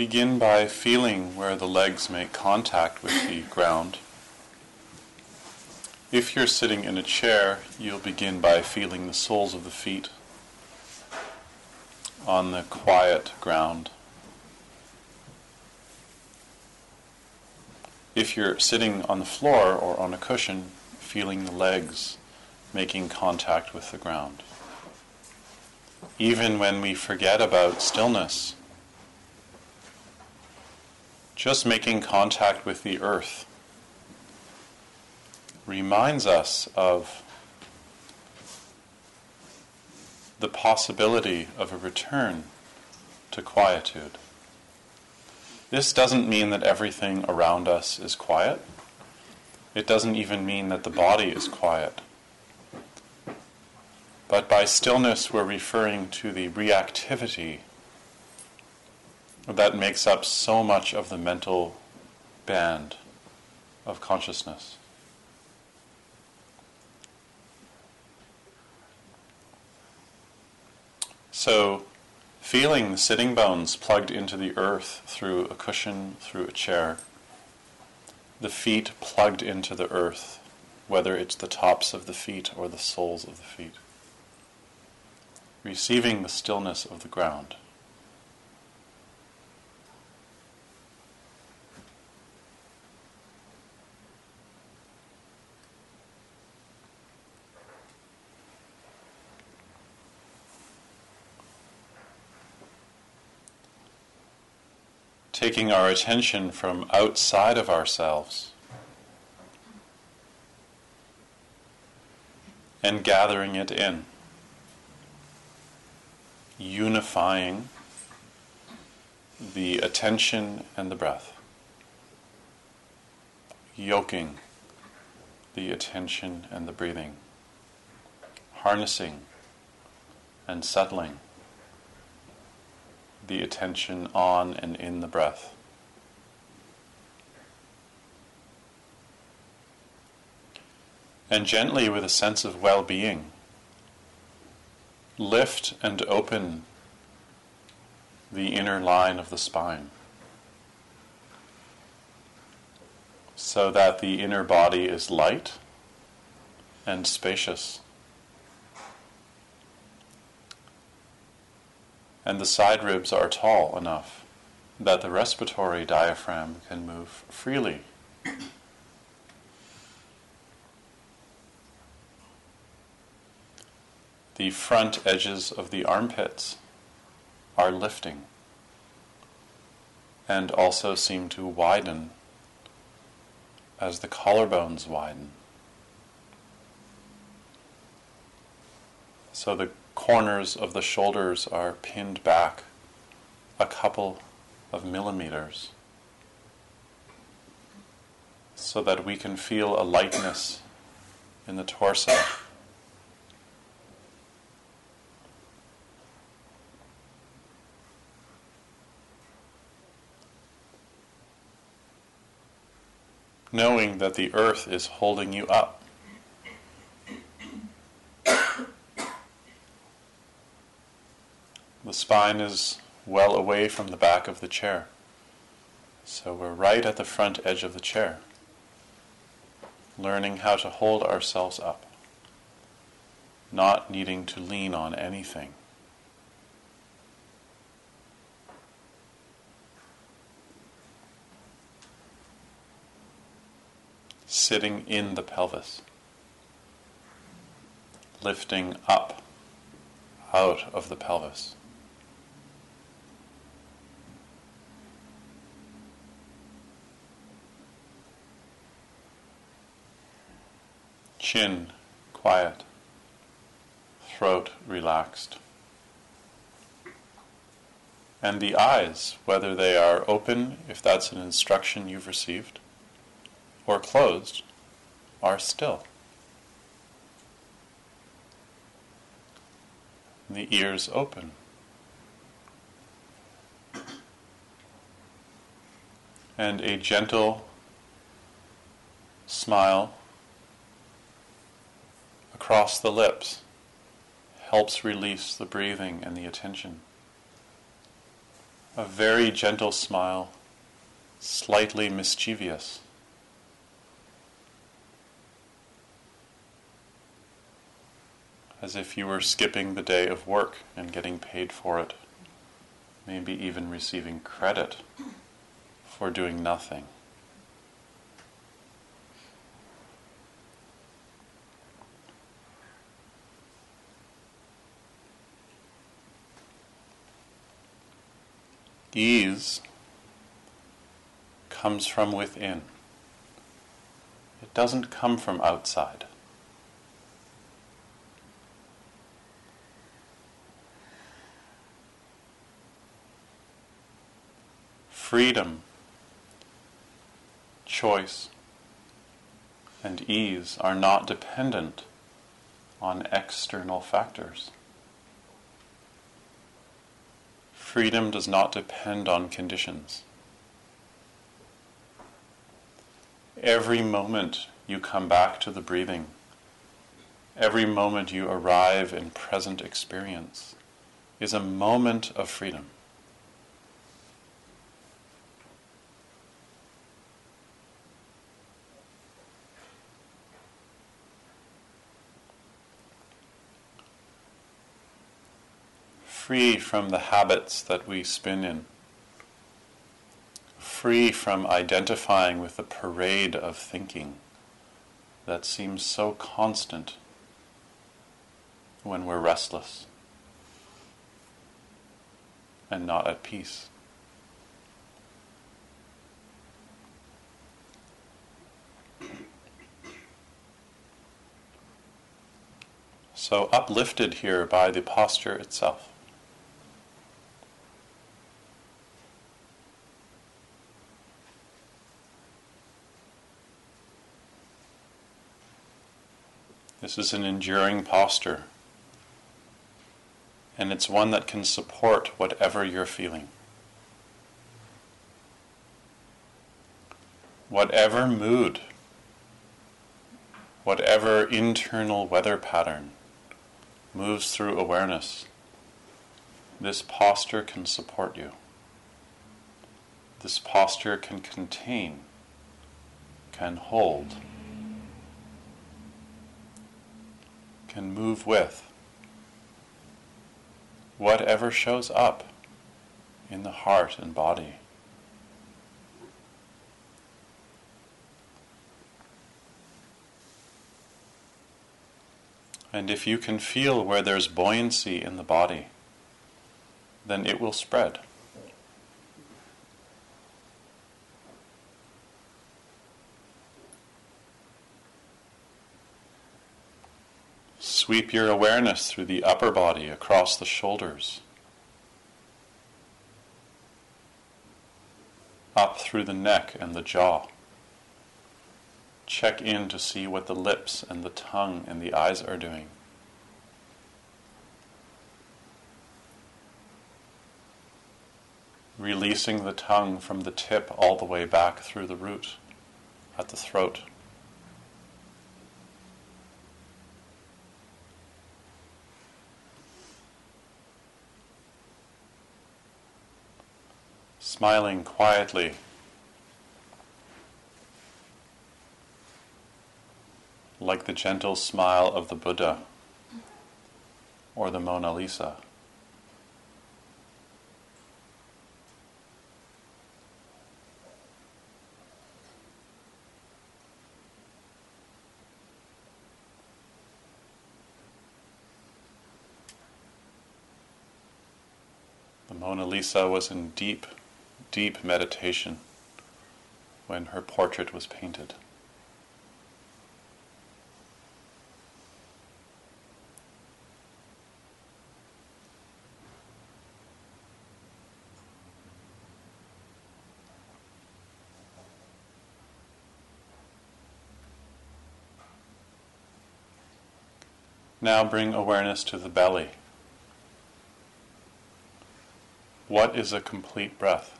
Begin by feeling where the legs make contact with the ground. If you're sitting in a chair, you'll begin by feeling the soles of the feet on the quiet ground. If you're sitting on the floor or on a cushion, feeling the legs making contact with the ground. Even when we forget about stillness, just making contact with the earth reminds us of the possibility of a return to quietude. This doesn't mean that everything around us is quiet. It doesn't even mean that the body is quiet. But by stillness, we're referring to the reactivity that makes up so much of the mental band of consciousness. So, feeling the sitting bones plugged into the earth through a cushion, through a chair, the feet plugged into the earth, whether it's the tops of the feet or the soles of the feet, receiving the stillness of the ground. Taking our attention from outside of ourselves and gathering it in, unifying the attention and the breath, yoking the attention and the breathing, harnessing and settling the attention on and in the breath. And gently, with a sense of well being, lift and open the inner line of the spine so that the inner body is light and spacious. And the side ribs are tall enough that the respiratory diaphragm can move freely. The front edges of the armpits are lifting and also seem to widen as the collarbones widen. So the corners of the shoulders are pinned back a couple of millimeters so that we can feel a lightness in the torso. Knowing that the earth is holding you up. Spine is well away from the back of the chair. So we're right at the front edge of the chair, learning how to hold ourselves up. not needing to lean on anything. Sitting in the pelvis, lifting up out of the pelvis. Chin quiet, throat relaxed. And the eyes, whether they are open, if that's an instruction you've received, or closed, are still. The ears open. And a gentle smile across the lips helps release the breathing and the attention. A very gentle smile, slightly mischievous. As if you were skipping the day of work and getting paid for it, maybe even receiving credit for doing nothing. Ease comes from within. It doesn't come from outside. Freedom, choice, and ease are not dependent on external factors. Freedom does not depend on conditions. Every moment you come back to the breathing, every moment you arrive in present experience, is a moment of freedom. Free from the habits that we spin in, free from identifying with the parade of thinking that seems so constant when we're restless and not at peace. So, uplifted here by the posture itself. This is an enduring posture, and it's one that can support whatever you're feeling. Whatever mood, whatever internal weather pattern moves through awareness, this posture can support you. This posture can contain, can hold. Can move with whatever shows up in the heart and body. And if you can feel where there's buoyancy in the body, then it will spread. Sweep your awareness through the upper body, across the shoulders, up through the neck and the jaw. Check in to see what the lips and the tongue and the eyes are doing. Releasing the tongue from the tip all the way back through the root at the throat. Smiling quietly. Like the gentle smile of the Buddha or the Mona Lisa. The Mona Lisa was in deep, deep meditation when her portrait was painted. Now bring awareness to the belly. What is a complete breath?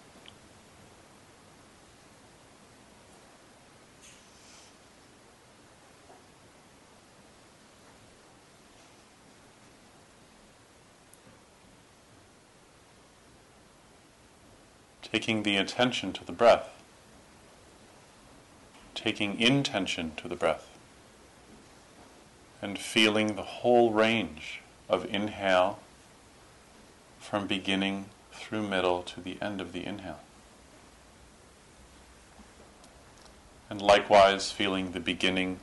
Taking the attention to the breath, taking intention to the breath, and feeling the whole range of inhale from beginning through middle to the end of the inhale. And likewise, feeling the beginning,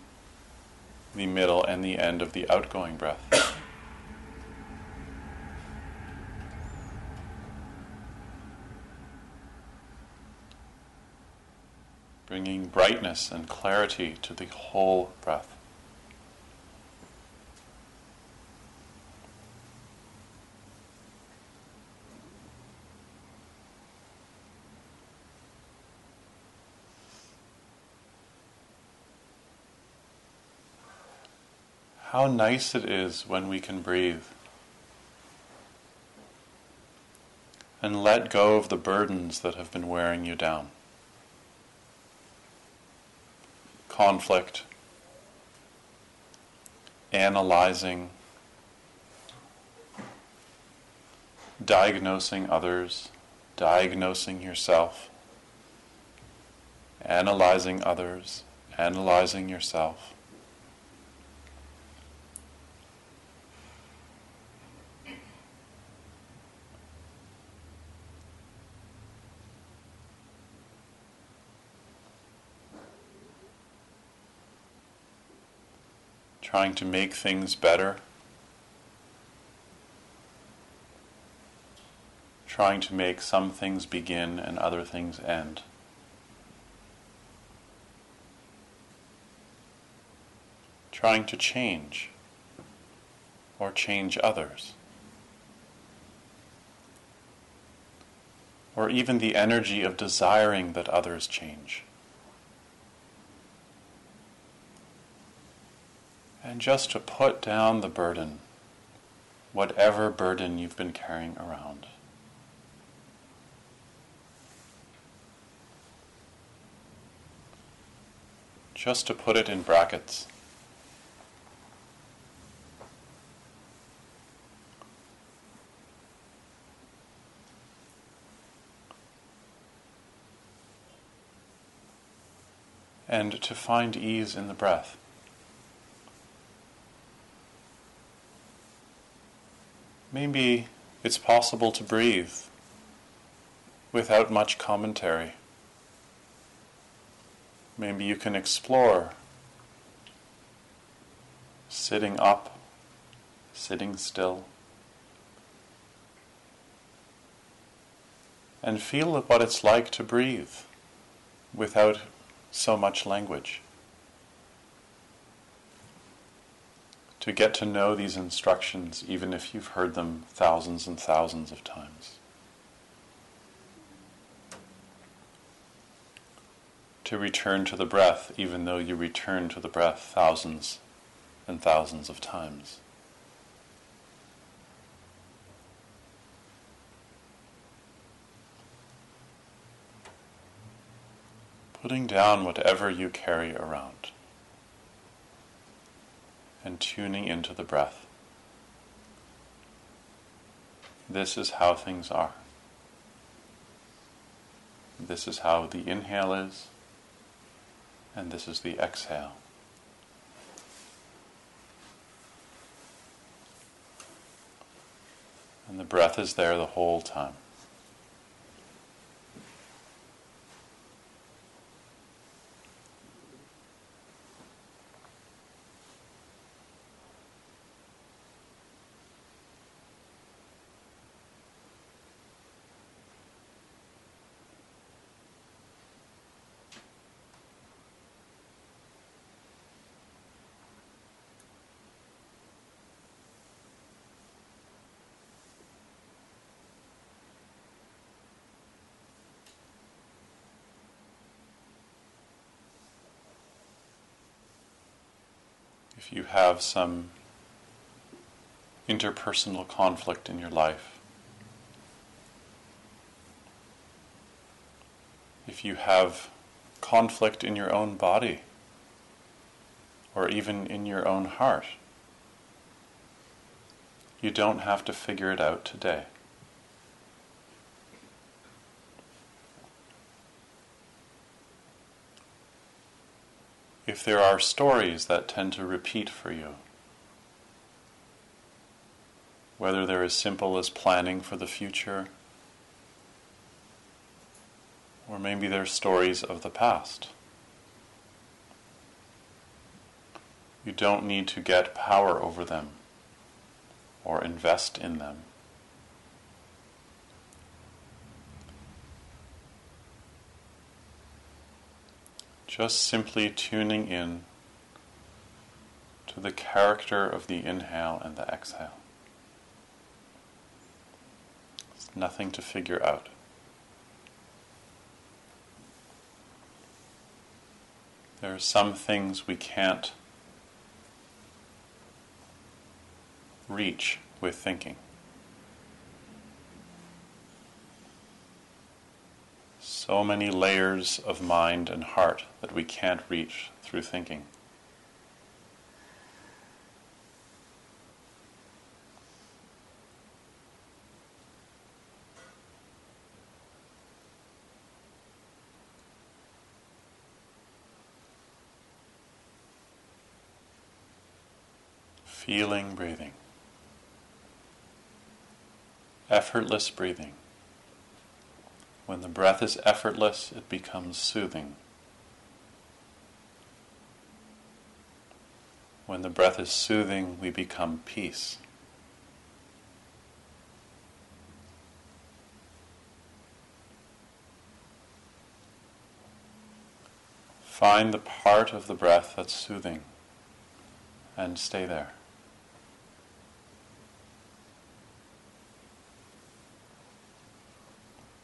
the middle, and the end of the outgoing breath. Bringing brightness and clarity to the whole breath. How nice it is when we can breathe and let go of the burdens that have been wearing you down. Conflict, analyzing, diagnosing others, diagnosing yourself, analyzing others, analyzing yourself. Trying to make things better, trying to make some things begin and other things end. Trying to change or change others. Or even the energy of desiring that others change. And just to put down the burden, whatever burden you've been carrying around. Just to put it in brackets. And to find ease in the breath. Maybe it's possible to breathe without much commentary. Maybe you can explore sitting up, sitting still, and feel what it's like to breathe without so much language. To get to know these instructions even if you've heard them thousands and thousands of times. To return to the breath even though you return to the breath thousands and thousands of times. Putting down whatever you carry around and tuning into the breath. This is how things are. This is how the inhale is, and this is the exhale. And the breath is there the whole time. If you have some interpersonal conflict in your life, if you have conflict in your own body, or even in your own heart, you don't have to figure it out today. If there are stories that tend to repeat for you, whether they're as simple as planning for the future, or maybe they're stories of the past. You don't need to get power over them or invest in them. Just simply tuning in to the character of the inhale and the exhale. It's nothing to figure out. There are some things we can't reach with thinking. So many layers of mind and heart that we can't reach through thinking. Feeling breathing. Effortless breathing. When the breath is effortless, it becomes soothing. When the breath is soothing, we become peace. Find the part of the breath that's soothing and stay there.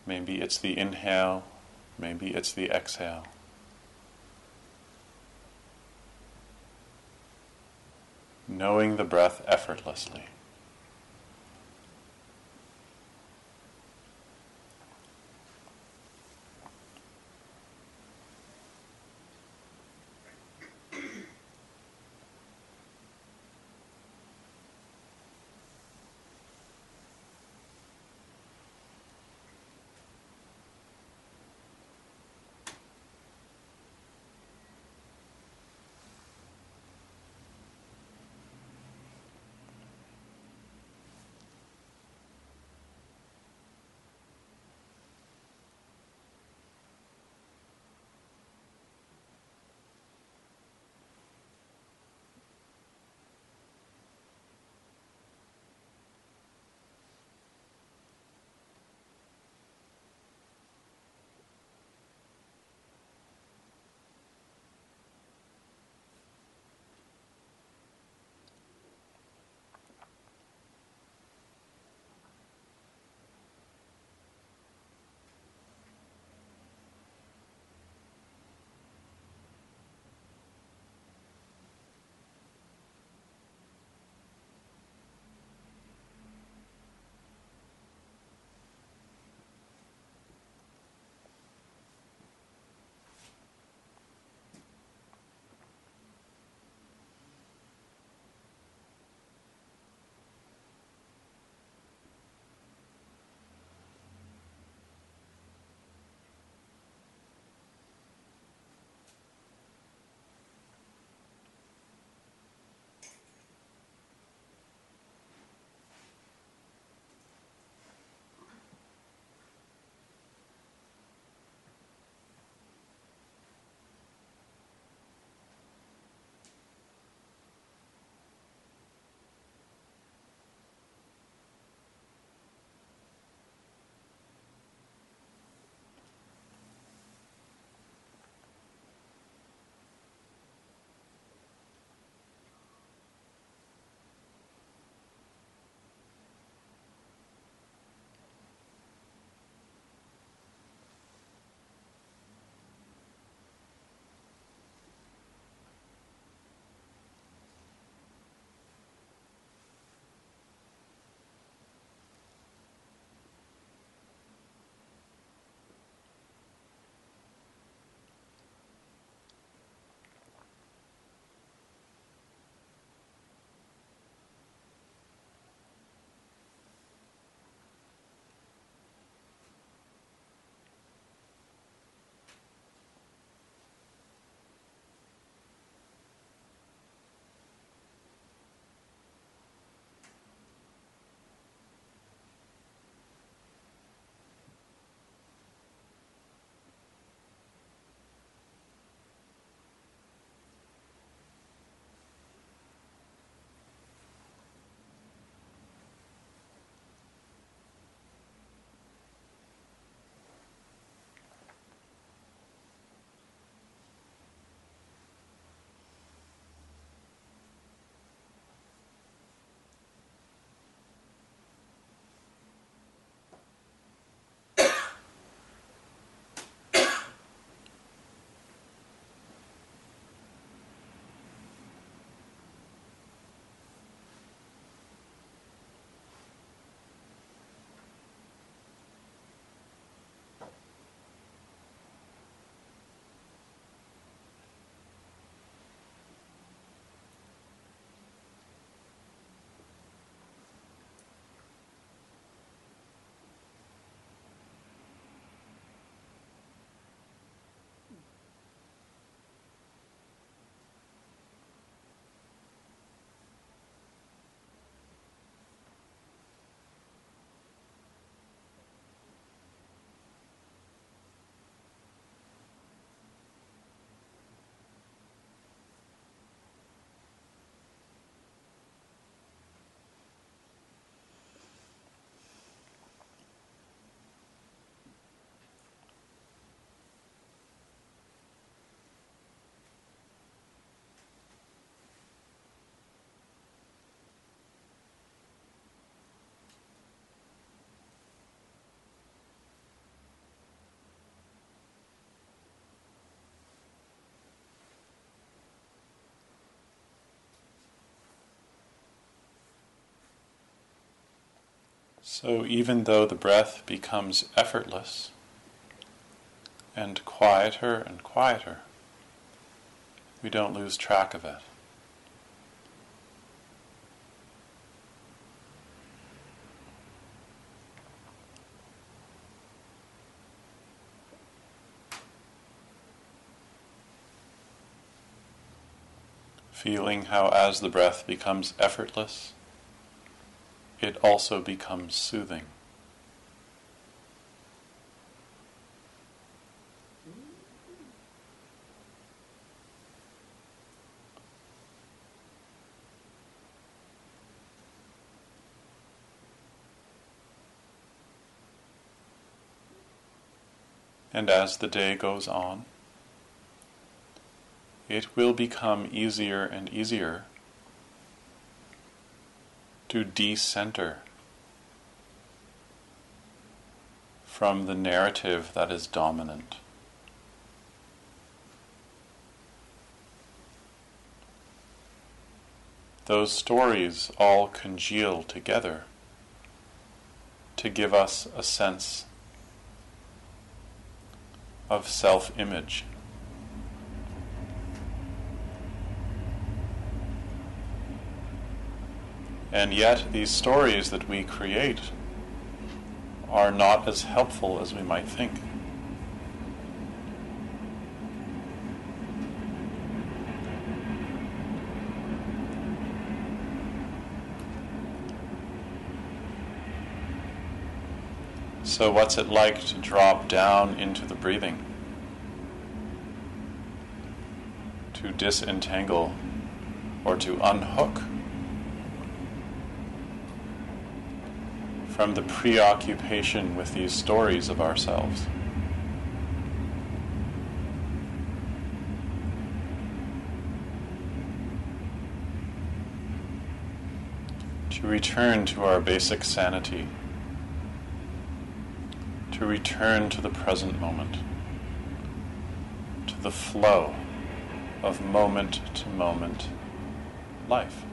Maybe it's the inhale, maybe it's the exhale. Knowing the breath effortlessly. So even though the breath becomes effortless and quieter and quieter, we don't lose track of it. Feeling how, as the breath becomes effortless, it also becomes soothing. And as the day goes on, it will become easier and easier to decenter from the narrative that is dominant. Those stories all congeal together to give us a sense of self image. And yet, these stories that we create are not as helpful as we might think. So, what's it like to drop down into the breathing? To disentangle or to unhook from the preoccupation with these stories of ourselves. To return to our basic sanity to return to the present moment, to the flow of moment to moment life.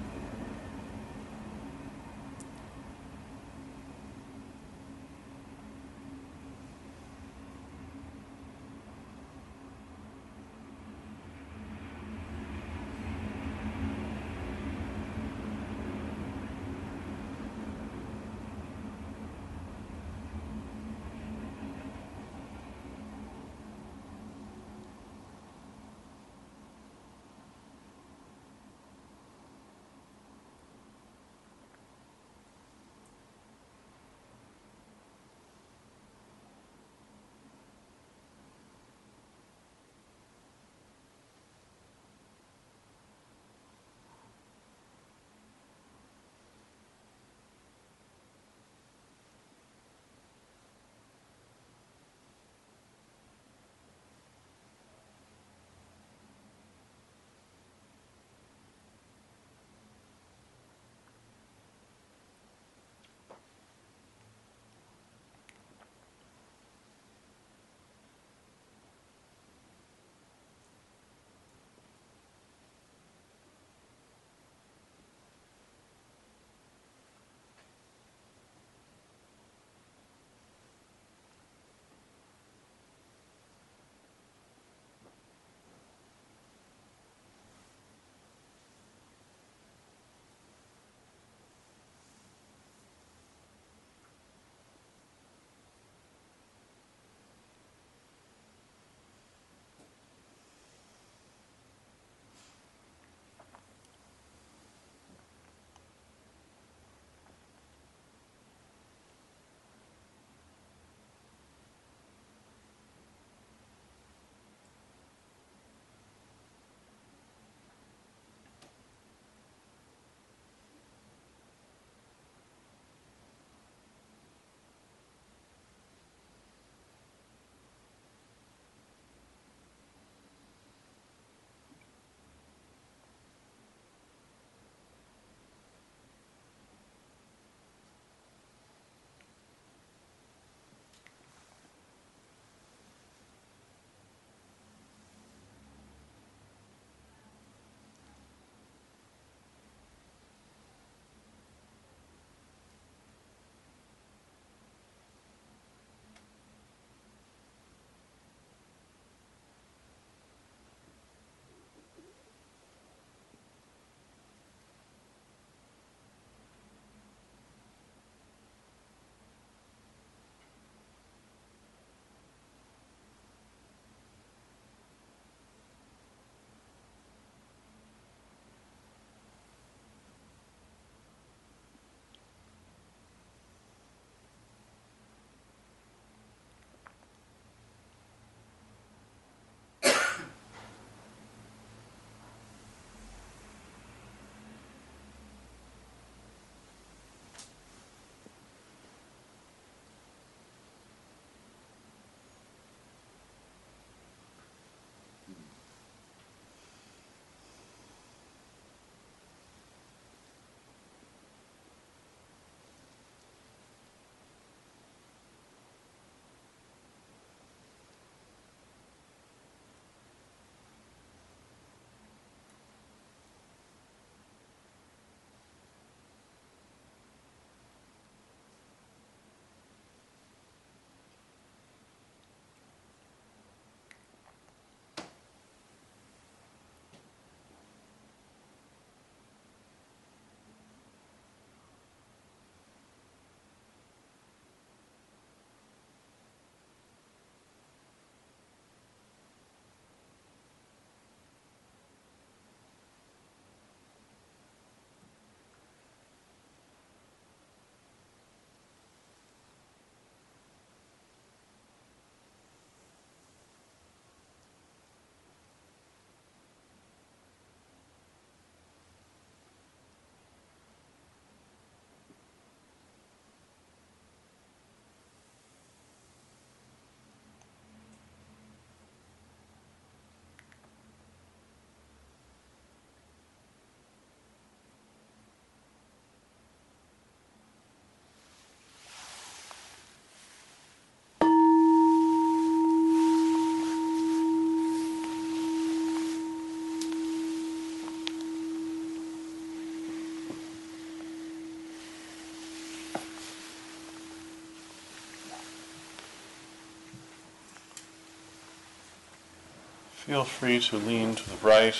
Feel free to lean to the right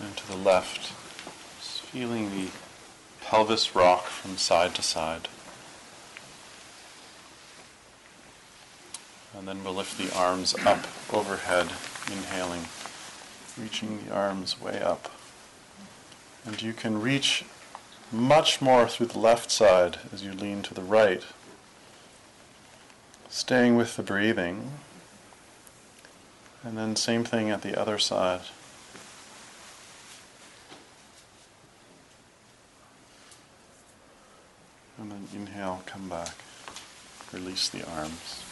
and to the left, just feeling the pelvis rock from side to side. And then we'll lift the arms up overhead, inhaling, reaching the arms way up. And you can reach much more through the left side as you lean to the right. Staying with the breathing. And then same thing at the other side. And then inhale, come back. Release the arms.